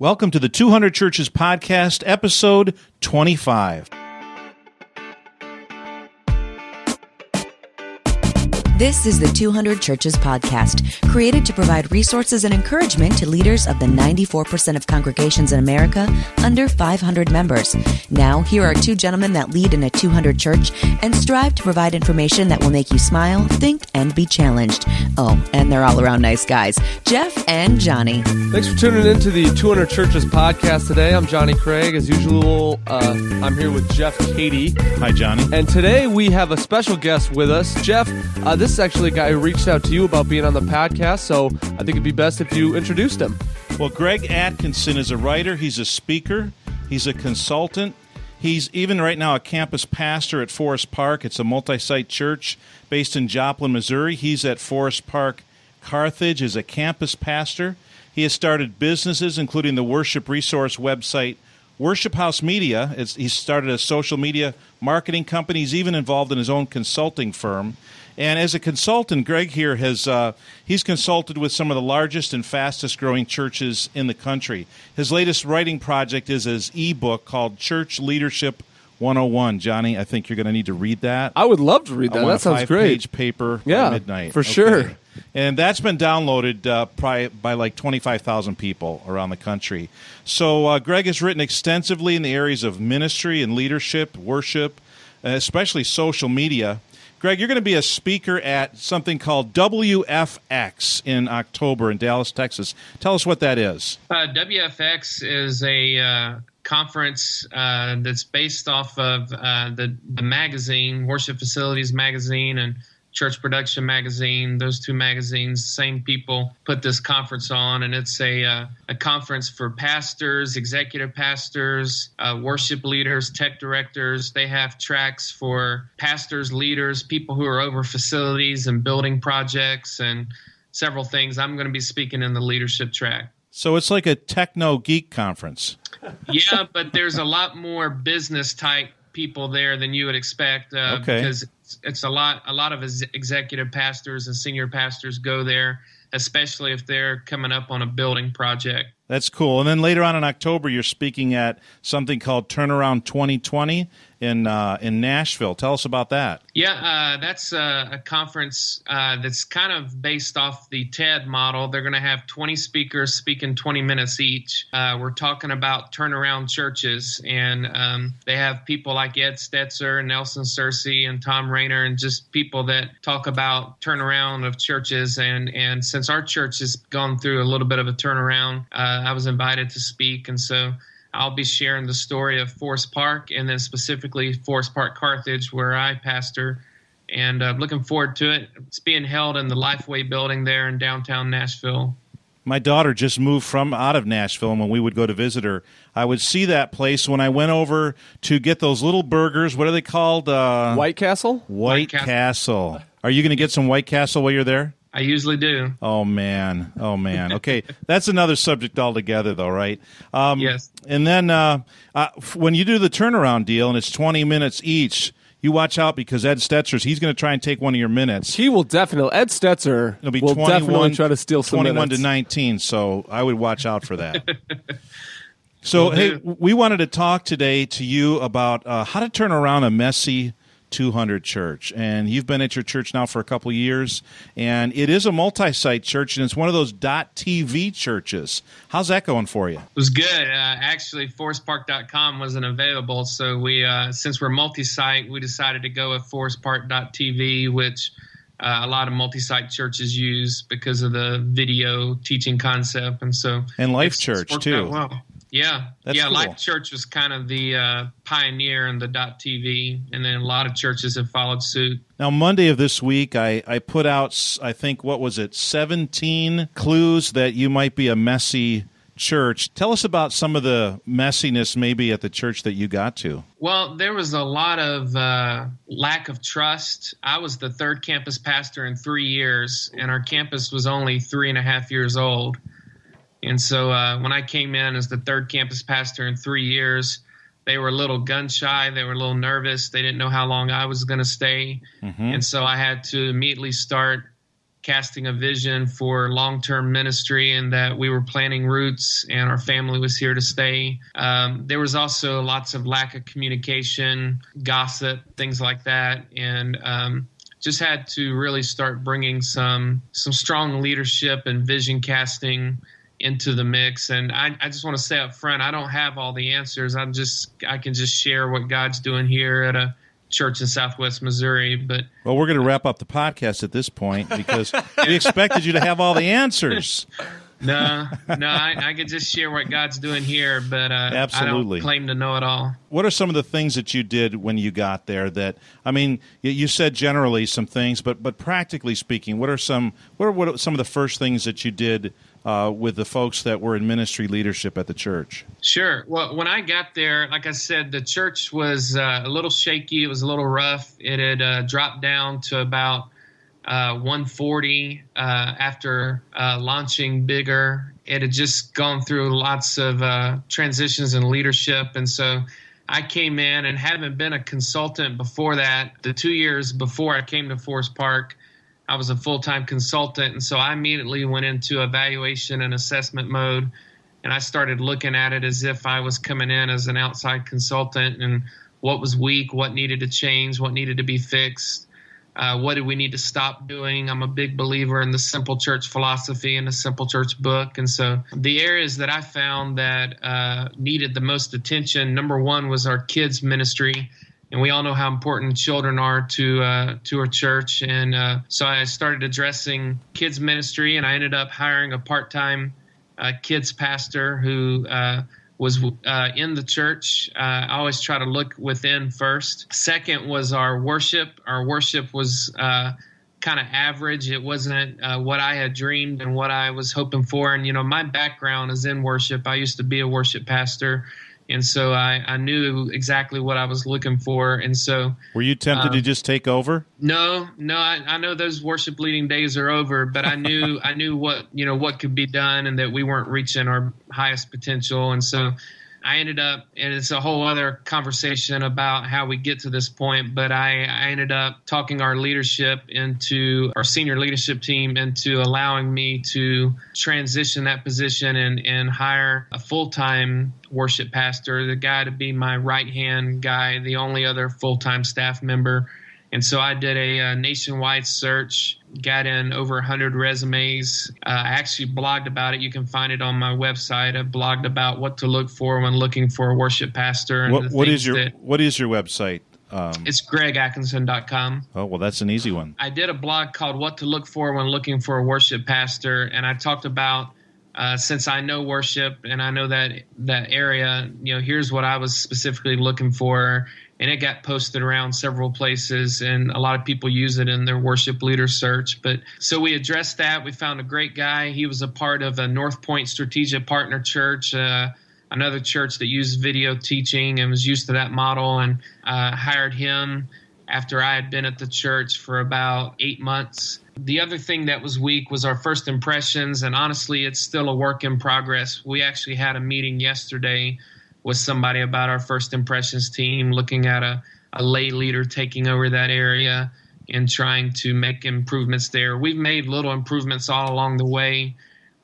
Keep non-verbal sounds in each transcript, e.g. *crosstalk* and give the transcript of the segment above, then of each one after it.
Welcome to the 200 Churches Podcast, episode 25. This is the 200 Churches Podcast, created to provide resources and encouragement to leaders of the 94% of congregations in America under 500 members. Now, here are two gentlemen that lead in a 200 church and strive to provide information that will make you smile, think, and be challenged. Oh, and they're all around nice guys, Jeff and Johnny. Thanks for tuning in to the 200 Churches podcast today. I'm Johnny Craig. As usual, uh, I'm here with Jeff Cady. Hi, Johnny. And today we have a special guest with us. Jeff, uh, this is actually a guy who reached out to you about being on the podcast, so I think it'd be best if you introduced him. Well, Greg Atkinson is a writer, he's a speaker, he's a consultant. He's even right now a campus pastor at Forest Park. It's a multi site church based in Joplin, Missouri. He's at Forest Park Carthage as a campus pastor. He has started businesses, including the worship resource website Worship House Media. It's, he's started a social media marketing company. He's even involved in his own consulting firm. And as a consultant, Greg here has uh, he's consulted with some of the largest and fastest growing churches in the country. His latest writing project is his ebook called Church Leadership 101. Johnny, I think you're going to need to read that. I would love to read that. That sounds great. Page paper yeah, midnight. For sure. And that's been downloaded uh, by, by like 25,000 people around the country. So uh, Greg has written extensively in the areas of ministry and leadership, worship, especially social media. Greg, you're going to be a speaker at something called WFX in October in Dallas, Texas. Tell us what that is. Uh, WFX is a uh, conference uh, that's based off of uh, the, the magazine, Worship Facilities Magazine, and Church Production Magazine. Those two magazines, same people put this conference on, and it's a uh, a conference for pastors, executive pastors, uh, worship leaders, tech directors. They have tracks for pastors, leaders, people who are over facilities and building projects, and several things. I'm going to be speaking in the leadership track. So it's like a techno geek conference. *laughs* yeah, but there's a lot more business type people there than you would expect uh, okay. because it's, a lot a lot of executive pastors and senior pastors go there especially if they're coming up on a building project that's cool. And then later on in October, you're speaking at something called Turnaround 2020 in uh, in Nashville. Tell us about that. Yeah, uh, that's a, a conference uh, that's kind of based off the TED model. They're going to have 20 speakers speaking 20 minutes each. Uh, we're talking about turnaround churches, and um, they have people like Ed Stetzer, and Nelson Searcy, and Tom Rainer, and just people that talk about turnaround of churches. And and since our church has gone through a little bit of a turnaround uh, I was invited to speak, and so I'll be sharing the story of Forest Park and then specifically Forest Park Carthage, where I pastor. And uh, looking forward to it. It's being held in the Lifeway building there in downtown Nashville. My daughter just moved from out of Nashville, and when we would go to visit her, I would see that place when I went over to get those little burgers. What are they called? Uh, White Castle. White, White Castle. Castle. Are you going to get some White Castle while you're there? I usually do. Oh man, oh man. Okay, *laughs* that's another subject altogether, though, right? Um, yes. And then uh, uh, when you do the turnaround deal, and it's twenty minutes each, you watch out because Ed Stetzer's he's going to try and take one of your minutes. He will definitely. Ed Stetzer It'll be will definitely try to steal some twenty-one minutes. to nineteen. So I would watch out for that. *laughs* so hey, we wanted to talk today to you about uh, how to turn around a messy 200 church. And you've been at your church now for a couple years and it is a multi-site church and it's one of those tv churches. How's that going for you? It was good. Uh, actually forestpark.com wasn't available so we uh, since we're multi-site we decided to go with forestpark.tv which uh, a lot of multi-site churches use because of the video teaching concept and so and life church too. well yeah, That's yeah. Cool. Life Church was kind of the uh, pioneer in the .tv, and then a lot of churches have followed suit. Now, Monday of this week, I, I put out, I think, what was it, 17 clues that you might be a messy church. Tell us about some of the messiness maybe at the church that you got to. Well, there was a lot of uh, lack of trust. I was the third campus pastor in three years, and our campus was only three and a half years old. And so uh, when I came in as the third campus pastor in three years, they were a little gun shy. They were a little nervous. They didn't know how long I was going to stay. Mm-hmm. And so I had to immediately start casting a vision for long term ministry and that we were planting roots and our family was here to stay. Um, there was also lots of lack of communication, gossip, things like that. And um, just had to really start bringing some some strong leadership and vision casting into the mix and I, I just want to say up front i don't have all the answers i'm just i can just share what god's doing here at a church in Southwest Missouri. But well, we're going to wrap up the podcast at this point because we *laughs* expected you to have all the answers. no, no, I, I could just share what God's doing here, but uh, absolutely I don't claim to know it all. What are some of the things that you did when you got there? That I mean, you said generally some things, but but practically speaking, what are some what are, what are some of the first things that you did uh, with the folks that were in ministry leadership at the church? Sure. Well, when I got there, like I said, the church was uh, a little shaky. It was a little rough. It had uh, dropped down to about uh, 140 uh, after launching bigger. It had just gone through lots of transitions in leadership. And so I came in and having been a consultant before that, the two years before I came to Forest Park, I was a full time consultant. And so I immediately went into evaluation and assessment mode. And I started looking at it as if I was coming in as an outside consultant and what was weak, what needed to change, what needed to be fixed. Uh, what do we need to stop doing? I'm a big believer in the simple church philosophy and the simple church book. And so the areas that I found that uh, needed the most attention number one was our kids' ministry and we all know how important children are to uh, to our church. And uh, so I started addressing kids ministry, and I ended up hiring a part time uh, kids pastor who uh, was uh, in the church. Uh, I always try to look within first. Second was our worship. Our worship was kind of average. It wasn't uh, what I had dreamed and what I was hoping for. And, you know, my background is in worship. I used to be a worship pastor and so I, I knew exactly what I was looking for. And so, were you tempted um, to just take over? No, no. I, I know those worship leading days are over, but I knew *laughs* I knew what you know what could be done, and that we weren't reaching our highest potential. And so, I ended up, and it's a whole other conversation about how we get to this point, but I, I ended up talking our leadership into our senior leadership team into allowing me to transition that position and, and hire a full time worship pastor, the guy to be my right hand guy, the only other full time staff member. And so I did a, a nationwide search, got in over 100 resumes. Uh, I actually blogged about it. You can find it on my website. I blogged about what to look for when looking for a worship pastor. And what, what is your What is your website? Um, it's gregatkinson.com. Oh, well, that's an easy one. I did a blog called What to Look For When Looking for a Worship Pastor, and I talked about uh, since I know worship and I know that that area, you know, here's what I was specifically looking for, and it got posted around several places and a lot of people use it in their worship leader search. But so we addressed that. We found a great guy. He was a part of a north point strategic partner church uh, another church that used video teaching and was used to that model and uh, hired him after i had been at the church for about eight months. The other thing that was weak was our first impressions and honestly it's still a work in progress. We actually had a meeting yesterday with somebody about our first impressions team, looking at a, a lay leader taking over that area and trying to make improvements there. We've made little improvements all along the way.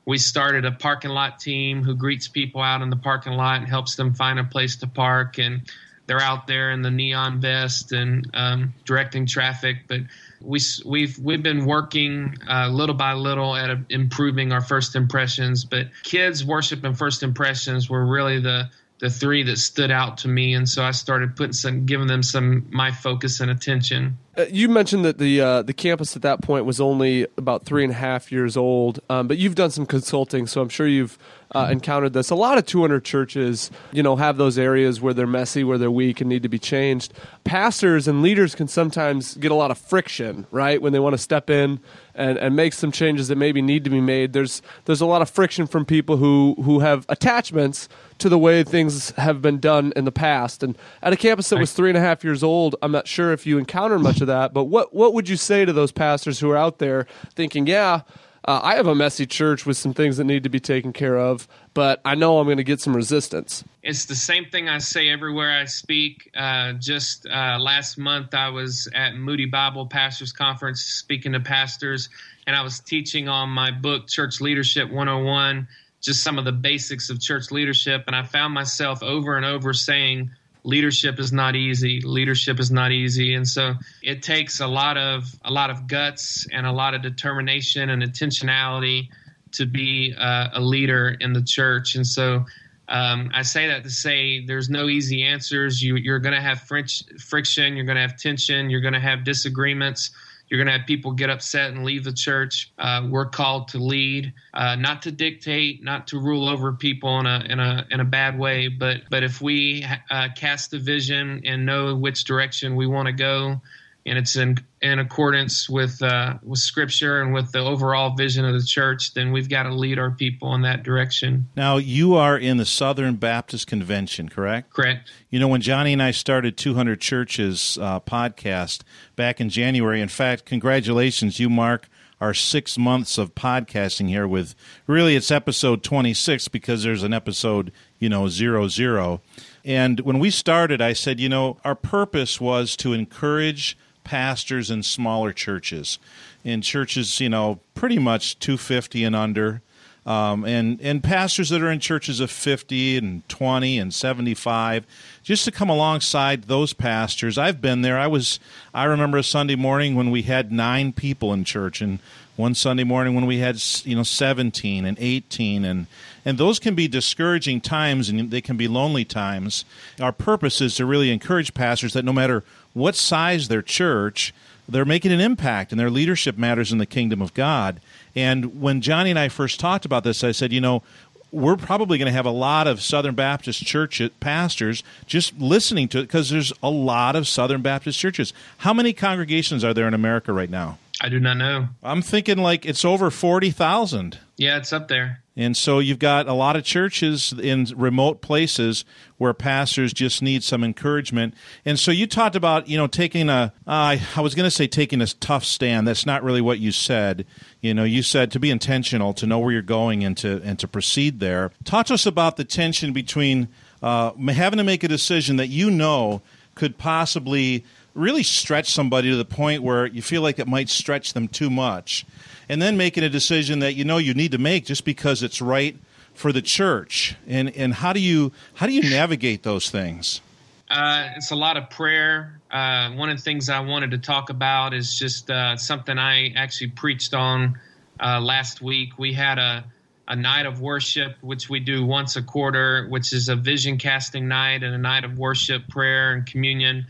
We started a parking lot team who greets people out in the parking lot and helps them find a place to park. And they're out there in the neon vest and um, directing traffic. But we we've we've been working uh, little by little at uh, improving our first impressions. But kids worship and first impressions were really the the three that stood out to me, and so I started putting some, giving them some my focus and attention. Uh, you mentioned that the uh, the campus at that point was only about three and a half years old, um, but you've done some consulting, so I'm sure you've uh, encountered this. A lot of 200 churches, you know, have those areas where they're messy, where they're weak, and need to be changed. Pastors and leaders can sometimes get a lot of friction, right, when they want to step in and, and make some changes that maybe need to be made. There's there's a lot of friction from people who who have attachments to the way things have been done in the past. And at a campus that was three and a half years old, I'm not sure if you encountered much of that. But what what would you say to those pastors who are out there thinking, yeah? uh, I have a messy church with some things that need to be taken care of, but I know I'm going to get some resistance. It's the same thing I say everywhere I speak. Uh, just uh, last month, I was at Moody Bible Pastors Conference speaking to pastors, and I was teaching on my book, Church Leadership 101, just some of the basics of church leadership. And I found myself over and over saying, leadership is not easy. Leadership is not easy. And so it takes a lot of a lot of guts and a lot of determination and intentionality to be uh, a leader in the church. And so um, I say that to say there's no easy answers. You, you're going to have friction, you're going to have tension, you're going to have disagreements. You're going to have people get upset and leave the church. Uh, we're called to lead, uh, not to dictate, not to rule over people in a in a in a bad way. But but if we uh, cast a vision and know which direction we want to go, and it's in in accordance with uh, with Scripture and with the overall vision of the church, then we've got to lead our people in that direction. Now, you are in the Southern Baptist Convention, correct? Correct. You know, when Johnny and I started 200 Churches uh, podcast back in January, in fact, congratulations, you mark our six months of podcasting here with really it's episode 26 because there's an episode, you know, zero zero. And when we started, I said, you know, our purpose was to encourage pastors in smaller churches, in churches, you know, pretty much 250 and under. Um, and and pastors that are in churches of 50 and 20 and 75 just to come alongside those pastors. I've been there. I was i remember a sunday morning when we had nine people in church and one sunday morning when we had you know 17 and 18 and and those can be discouraging times and they can be lonely times. Our purpose is to really encourage pastors that no matter what size their church, they're making an impact and their leadership matters in the kingdom of God. And when Johnny and I first talked about this, I said, you know, we're probably going to have a lot of Southern Baptist church uh, pastors just listening to it because there's a lot of Southern Baptist churches. How many congregations are there in America right now? I do not know. I'm thinking like it's over 40,000. Yeah, it's up there. And so you've got a lot of churches in remote places where pastors just need some encouragement. And so you talked about, you know, taking a. Uh, I was going to say taking a tough stand. That's not really what you said. You know, you said to be intentional, to know where you're going and to, and to proceed there. Talk to us about the tension between uh, having to make a decision that you know could possibly really stretch somebody to the point where you feel like it might stretch them too much and then making a decision that you know you need to make just because it's right for the church. And and how do you how do you navigate those things? Uh, it's a lot of prayer. Uh, one of the things I wanted to talk about is just uh, something I actually preached on uh, last week. We had a a night of worship, which we do once a quarter, which is a vision casting night and a night of worship, prayer, and communion.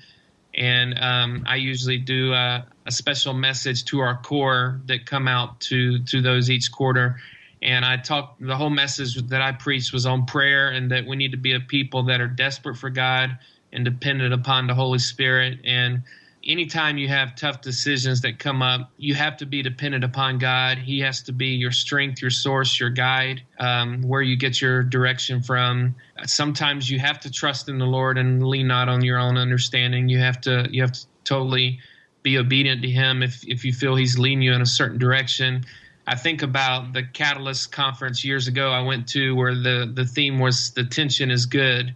And um, I usually do a, a special message to our core that come out to to those each quarter. And I talked the whole message that I preached was on prayer and that we need to be a people that are desperate for God and dependent upon the Holy Spirit. And anytime you have tough decisions that come up, you have to be dependent upon God. He has to be your strength, your source, your guide, um, where you get your direction from. Sometimes you have to trust in the Lord and lean not on your own understanding. You have to you have to totally be obedient to him if, if you feel he's leading you in a certain direction. I think about the Catalyst conference years ago I went to where the, the theme was the tension is good.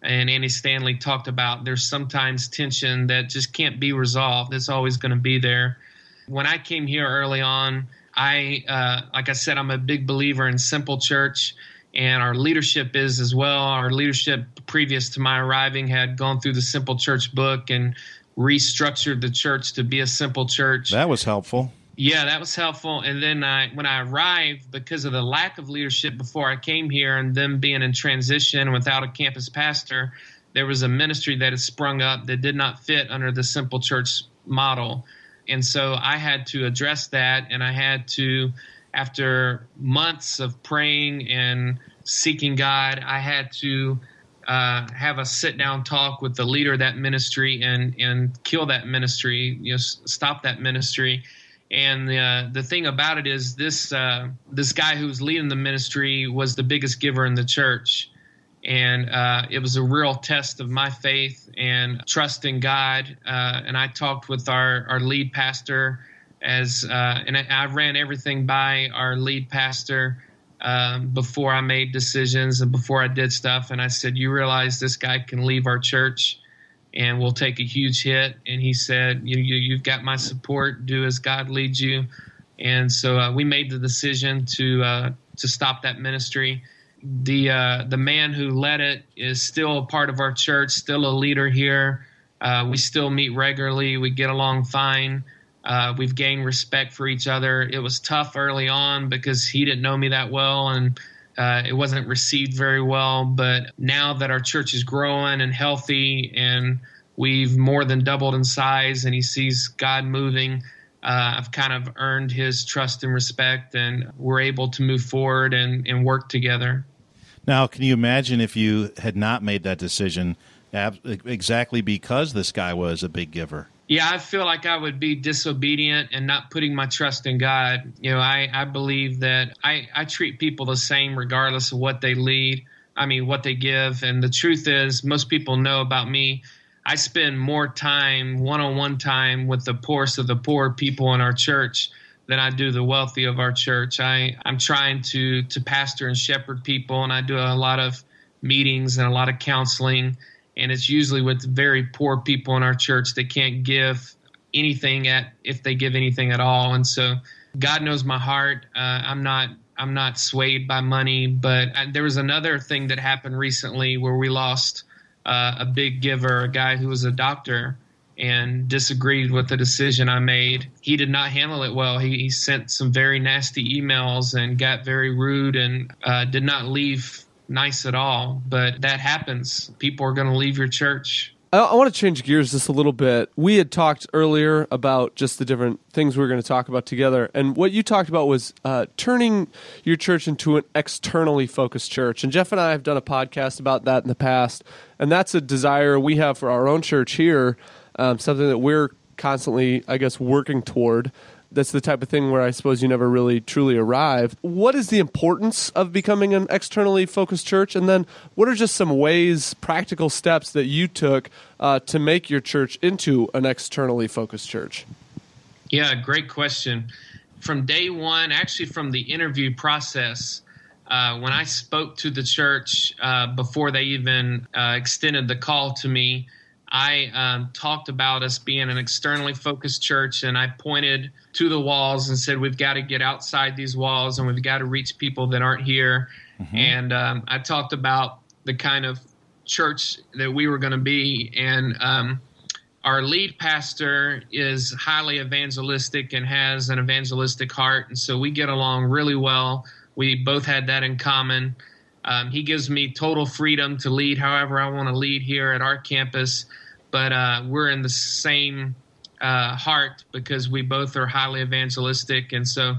And Andy Stanley talked about there's sometimes tension that just can't be resolved. It's always going to be there. When I came here early on, I, uh, like I said, I'm a big believer in simple church and our leadership is as well. Our leadership previous to my arriving had gone through the Simple Church book and restructured the church to be a simple church. That was helpful. Yeah, that was helpful. And then I, when I arrived, because of the lack of leadership before I came here and them being in transition without a campus pastor, there was a ministry that had sprung up that did not fit under the simple church model. And so I had to address that. And I had to, after months of praying and seeking God, I had to uh, have a sit down talk with the leader of that ministry and and kill that ministry, you know, stop that ministry. And the uh, the thing about it is this uh, this guy who was leading the ministry was the biggest giver in the church, and uh, it was a real test of my faith and trust in God. Uh, and I talked with our our lead pastor as uh, and I, I, ran everything by our lead pastor um, before I made decisions and before I did stuff. And I said, "You realize this guy can leave our church, and we'll take a huge hit." And he said, "You, you have got my support. Do as God leads you." And so uh, we made the decision to uh, to stop that ministry. The uh, the man who led it is still a part of our church, still a leader here. Uh, we still meet regularly. We get along fine. Uh, we've gained respect for each other. It was tough early on because he didn't know me that well and uh, it wasn't received very well. But now that our church is growing and healthy and we've more than doubled in size and he sees God moving, uh, I've kind of earned his trust and respect and we're able to move forward and, and work together. Now, can you imagine if you had not made that decision exactly because this guy was a big giver? Yeah, I feel like I would be disobedient and not putting my trust in God. You know, I, I believe that I, I treat people the same regardless of what they lead. I mean, what they give. And the truth is, most people know about me. I spend more time, one on one time, with the poorest of the poor people in our church than I do the wealthy of our church. I, I'm trying to, to pastor and shepherd people, and I do a lot of meetings and a lot of counseling and it's usually with very poor people in our church that can't give anything at if they give anything at all and so god knows my heart uh, i'm not i'm not swayed by money but I, there was another thing that happened recently where we lost uh, a big giver a guy who was a doctor and disagreed with the decision I made. He did not handle it well. He, he sent some very nasty emails and got very rude and uh, did not leave nice at all, but that happens. People are going to leave your church. I, I want to change gears just a little bit. We had talked earlier about just the different things we were going to talk about together, and what you talked about was uh, turning your church into an externally focused church. And Jeff and I have done a podcast about that in the past, and that's a desire we have for our own church here, um, something that we're constantly, I guess, working toward that's the type of thing where I suppose you never really truly arrive. What is the importance of becoming an externally focused church? And then what are just some ways, practical steps that you took uh, to make your church into an externally focused church? Yeah, great question. From day one, actually, from the interview process, uh, when I spoke to the church uh, before they even uh, extended the call to me, I um, talked about us being an externally focused church, and I pointed to the walls and said, We've got to get outside these walls and we've got to reach people that aren't here. Mm-hmm. And um, I talked about the kind of church that we were going to be. And um, our lead pastor is highly evangelistic and has an evangelistic heart. And so we get along really well. We both had that in common. Um, he gives me total freedom to lead however I want to lead here at our campus but uh, we're in the same uh, heart because we both are highly evangelistic. And so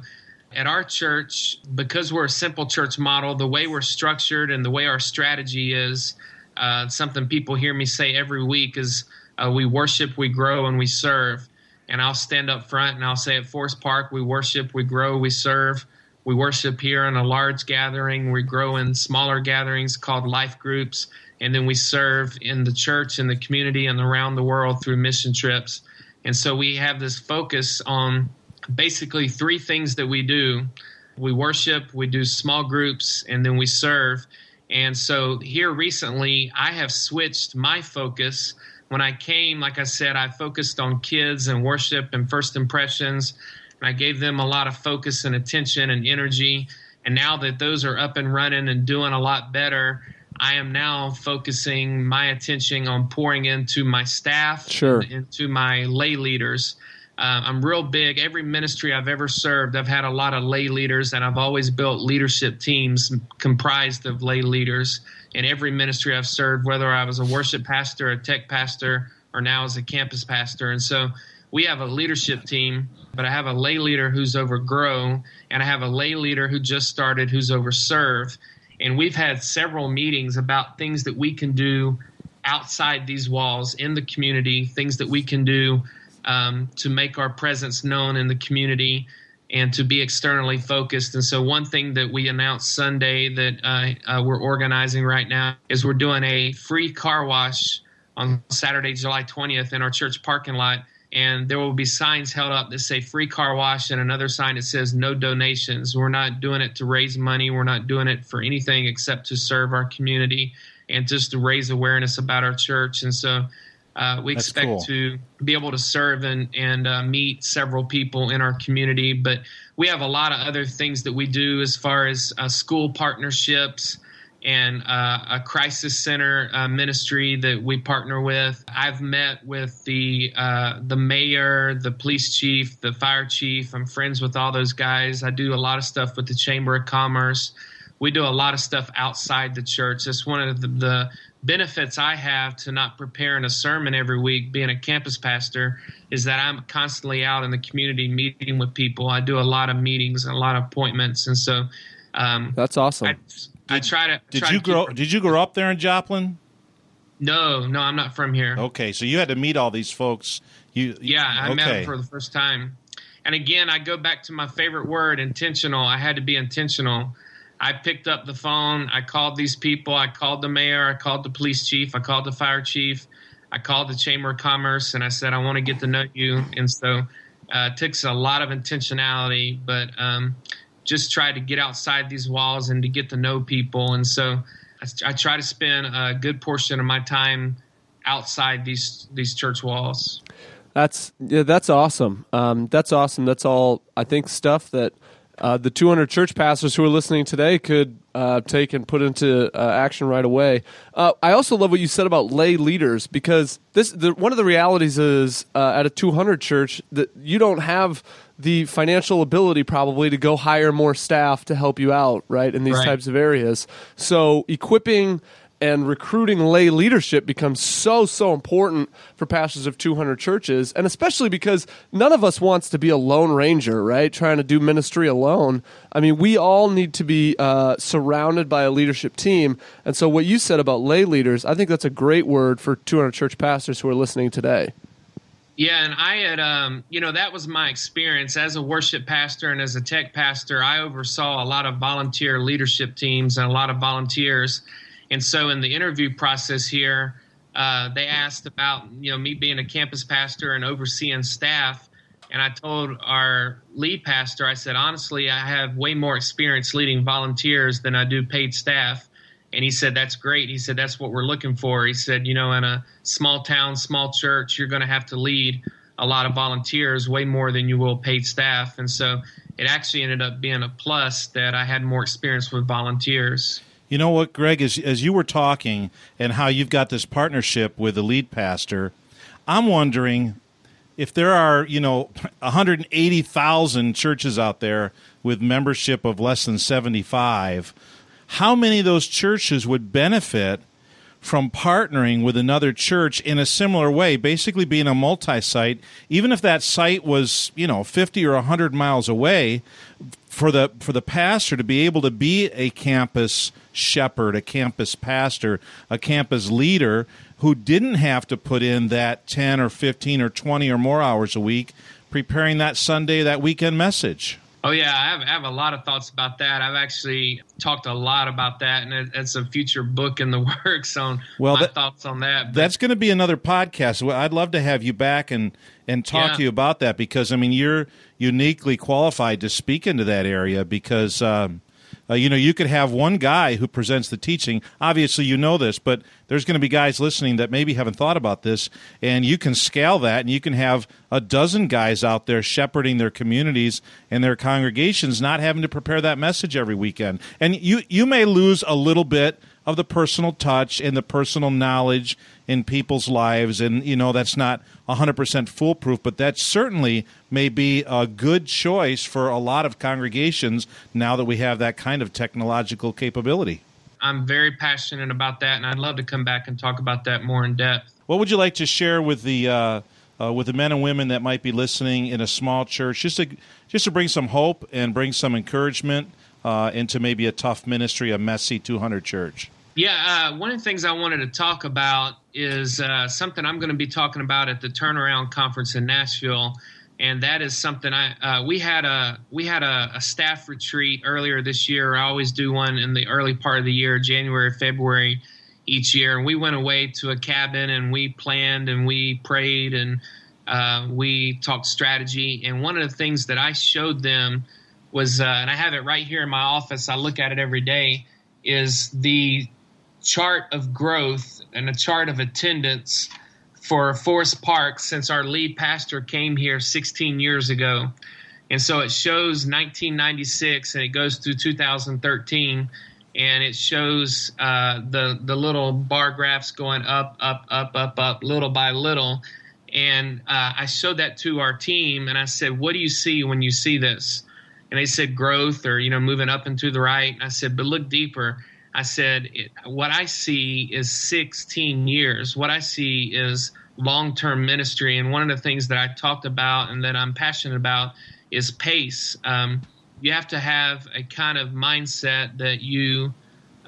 at our church, because we're a simple church model, the way we're structured and the way our strategy is, uh, something people hear me say every week is uh, we worship, we grow, and we serve. And I'll stand up front and I'll say at Forest Park, we worship, we grow, we serve. We worship here in a large gathering. We grow in smaller gatherings called life groups and then we serve in the church and the community and around the world through mission trips. And so we have this focus on basically three things that we do we worship, we do small groups, and then we serve. And so here recently, I have switched my focus. When I came, like I said, I focused on kids and worship and first impressions, and I gave them a lot of focus and attention and energy. And now that those are up and running and doing a lot better, I am now focusing my attention on pouring into my staff, sure. into my lay leaders. Uh, I'm real big. Every ministry I've ever served, I've had a lot of lay leaders, and I've always built leadership teams comprised of lay leaders. In every ministry I've served, whether I was a worship pastor, a tech pastor, or now as a campus pastor. And so we have a leadership team, but I have a lay leader who's over grow, and I have a lay leader who just started who's over serve. And we've had several meetings about things that we can do outside these walls in the community, things that we can do um, to make our presence known in the community and to be externally focused. And so, one thing that we announced Sunday that uh, uh, we're organizing right now is we're doing a free car wash on Saturday, July 20th, in our church parking lot. And there will be signs held up that say free car wash and another sign that says no donations. We're not doing it to raise money. We're not doing it for anything except to serve our community and just to raise awareness about our church. And so uh, we That's expect cool. to be able to serve and, and uh, meet several people in our community. But we have a lot of other things that we do as far as uh, school partnerships and uh, a crisis center uh, ministry that we partner with. I've met with the uh, the mayor, the police chief, the fire chief. I'm friends with all those guys. I do a lot of stuff with the Chamber of Commerce. We do a lot of stuff outside the church. That's one of the, the benefits I have to not preparing a sermon every week, being a campus pastor, is that I'm constantly out in the community meeting with people. I do a lot of meetings and a lot of appointments, and so um, That's awesome. I, I try to. Did try you to grow? Did you grow up there in Joplin? No, no, I'm not from here. Okay, so you had to meet all these folks. You Yeah, I okay. met him for the first time. And again, I go back to my favorite word, intentional. I had to be intentional. I picked up the phone. I called these people. I called the mayor. I called the police chief. I called the fire chief. I called the Chamber of Commerce and I said, I want to get to know you. And so uh, it takes a lot of intentionality, but um, just try to get outside these walls and to get to know people. And so I, I try to spend a good portion of my time outside these these church walls. That's yeah, that's awesome. Um, that's awesome. That's all I think stuff that uh, the 200 church pastors who are listening today could uh, take and put into uh, action right away. Uh, I also love what you said about lay leaders because this the, one of the realities is uh, at a 200 church that you don't have the financial ability probably to go hire more staff to help you out right in these Right. types of areas. So equipping and recruiting lay leadership becomes so so important for pastors of 200 churches and especially because none of us wants to be a lone ranger right trying to do ministry alone i mean we all need to be uh, surrounded by a leadership team and so what you said about lay leaders i think that's a great word for 200 church pastors who are listening today Yeah, and I had, um, you know, that was my experience as a worship pastor and as a tech pastor. I oversaw a lot of volunteer leadership teams and a lot of volunteers. And so in the interview process here, uh, they asked about, you know, me being a campus pastor and overseeing staff. And I told our lead pastor, I said, honestly, I have way more experience leading volunteers than I do paid staff. And he said, That's great. He said, That's what we're looking for. He said, You know, in a small town, small church, you're going to have to lead a lot of volunteers, way more than you will paid staff. And so it actually ended up being a plus that I had more experience with volunteers. You know what, Greg? As as you were talking and how you've got this partnership with the lead pastor, I'm wondering if there are you know *laughs* 180,000 churches out there with membership of less than 75, how many of those churches would benefit from partnering with another church in a similar way, basically being a multi-site, even if that site was, you know, 50 or 100 miles away, for the for the pastor to be able to be a campus shepherd, a campus pastor, a campus leader who didn't have to put in that 10 or 15 or 20 or more hours a week preparing that Sunday, that weekend message. Oh yeah, I have, I have a lot of thoughts about that. I've actually talked a lot about that, and it, it's a future book in the *laughs* works on Well, my that- thoughts on that. But That's going to be another podcast. Well, I'd love to have you back and and talk Yeah. to you about that because I mean you're uniquely qualified to speak into that area because um, uh, you know you could have one guy who presents the teaching. Obviously, you know this, but there's going to be guys listening that maybe haven't thought about this, and you can scale that, and you can have a dozen guys out there shepherding their communities and their congregations, not having to prepare that message every weekend. And you you may lose a little bit of the personal touch and the personal knowledge in people's lives. And you know that's not 100% foolproof but that certainly may be a good choice for a lot of congregations now that we have that kind of technological capability. I'm very passionate about that, and I'd love to come back and talk about that more in depth. what would you like to share with the uh, uh, with the men and women that might be listening in a small church just to just to bring some hope and bring some encouragement uh, into maybe a tough ministry a messy 200 church Yeah, uh, one of the things I wanted to talk about is uh, something I'm going to be talking about at the Turnaround Conference in Nashville, and that is something I uh, we had a we had a, a staff retreat earlier this year. I always do one in the early part of the year, January, February, each year, and we went away to a cabin and we planned and we prayed and Uh, we talked strategy, and one of the things that I showed them was, uh, and I have it right here in my office. I look at it every day. Is the chart of growth and a chart of attendance for Forest Park since our lead pastor came here 16 years ago. And so it shows 1996 and it goes through 2013 and it shows uh, the the little bar graphs going up, up, up, up, up, little by little. And uh, I showed that to our team, and I said, "What do you see when you see this?" And they said, "Growth, or you know, moving up and to the right." And I said, "But look deeper." I said, "What I see is 16 years. What I see is long-term ministry." And one of the things that I talked about and that I'm passionate about is pace. Um, you have to have a kind of mindset that you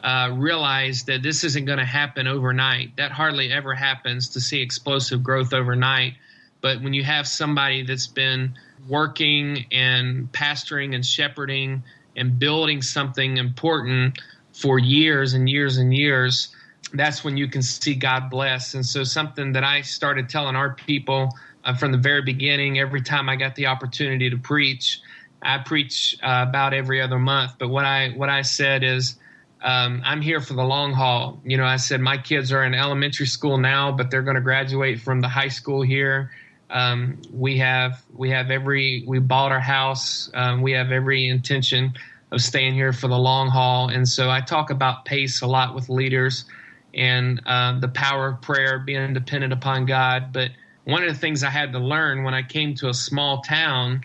uh, realize that this isn't going to happen overnight. That hardly ever happens to see explosive growth overnight. But when you have somebody that's been working and pastoring and shepherding and building something important for years and years and years, that's when you can see God bless. And so, something that I started telling our people uh, from the very beginning, every time I got the opportunity to preach, I preach uh, about every other month. But what I what I said is, um, I'm here for the long haul. You know, I said my kids are in elementary school now, but they're going to graduate from the high school here. Um, we have we have every we bought our house. Um, we have every intention of staying here for the long haul. And so I talk about pace a lot with leaders and uh, the power of prayer, being dependent upon God. But one of the things I had to learn when I came to a small town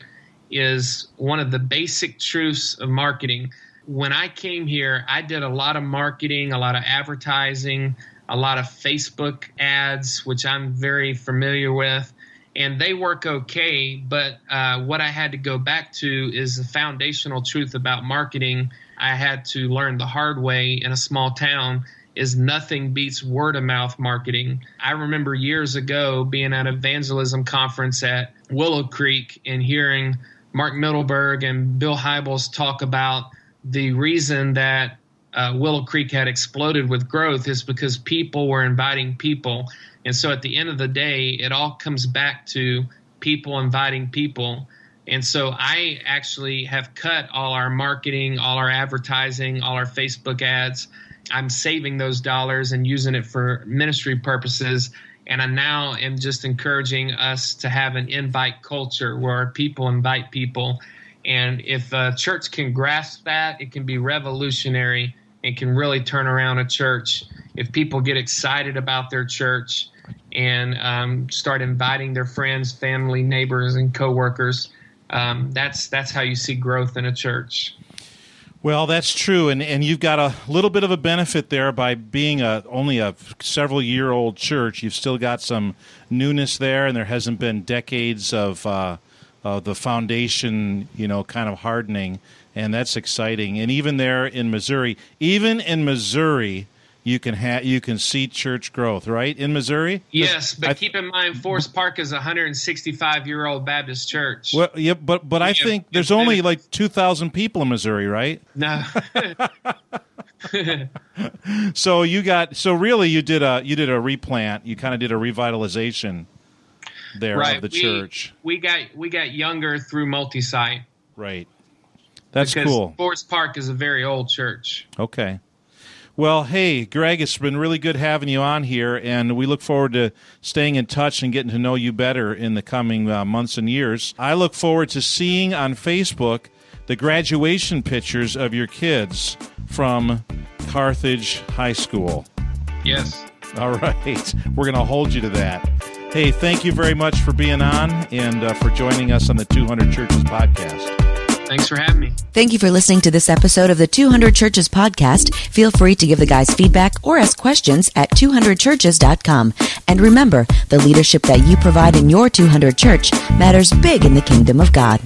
is one of the basic truths of marketing. When I came here, I did a lot of marketing, a lot of advertising, a lot of Facebook ads, which I'm very familiar with, and they work okay. But uh, what I had to go back to is the foundational truth about marketing. I had to learn the hard way in a small town is nothing beats word of mouth marketing. I remember years ago being at an evangelism conference at Willow Creek and hearing Mark Mittelberg and Bill Hybels talk about the reason that uh, Willow Creek had exploded with growth is because people were inviting people. And so at the end of the day, it all comes back to people inviting people. And so I actually have cut all our marketing, all our advertising, all our Facebook ads. I'm saving those dollars and using it for ministry purposes and I now am just encouraging us to have an invite culture where people invite people. And if a church can grasp that, it can be revolutionary and can really turn around a church. If people get excited about their church and um, start inviting their friends, family, neighbors, and coworkers, um, that's that's how you see growth in a church. Well, that's true, and and you've got a little bit of a benefit there by being a only a several year old church. You've still got some newness there, and there hasn't been decades of uh, uh, the foundation, you know, kind of hardening, and that's exciting. And even there in Missouri, even in Missouri, you can have you can see church growth, right? In Missouri? Yes, but keep in mind Forest Park is a 165 year old Baptist church. Well, yeah, but but I think there's only like 2,000 people in Missouri, right? No. *laughs* *laughs* so you got so really you did a you did a replant, you kind of did a revitalization there right. of the we, church. We got we got younger through multi-site. Right. That's because cool. Forest Park is a very old church. Okay. Well, hey, Greg, it's been really good having you on here, and we look forward to staying in touch and getting to know you better in the coming uh, months and years. I look forward to seeing on Facebook the graduation pictures of your kids from Carthage High School. Yes. All *laughs* right. We're going to hold you to that. Hey, thank you very much for being on and uh, for joining us on the 200 Churches podcast. Thanks for having me. Thank you for listening to this episode of the 200 Churches podcast. Feel free to give the guys feedback or ask questions at 200churches.com. And remember, the leadership that you provide in your 200 church matters big in the kingdom of God.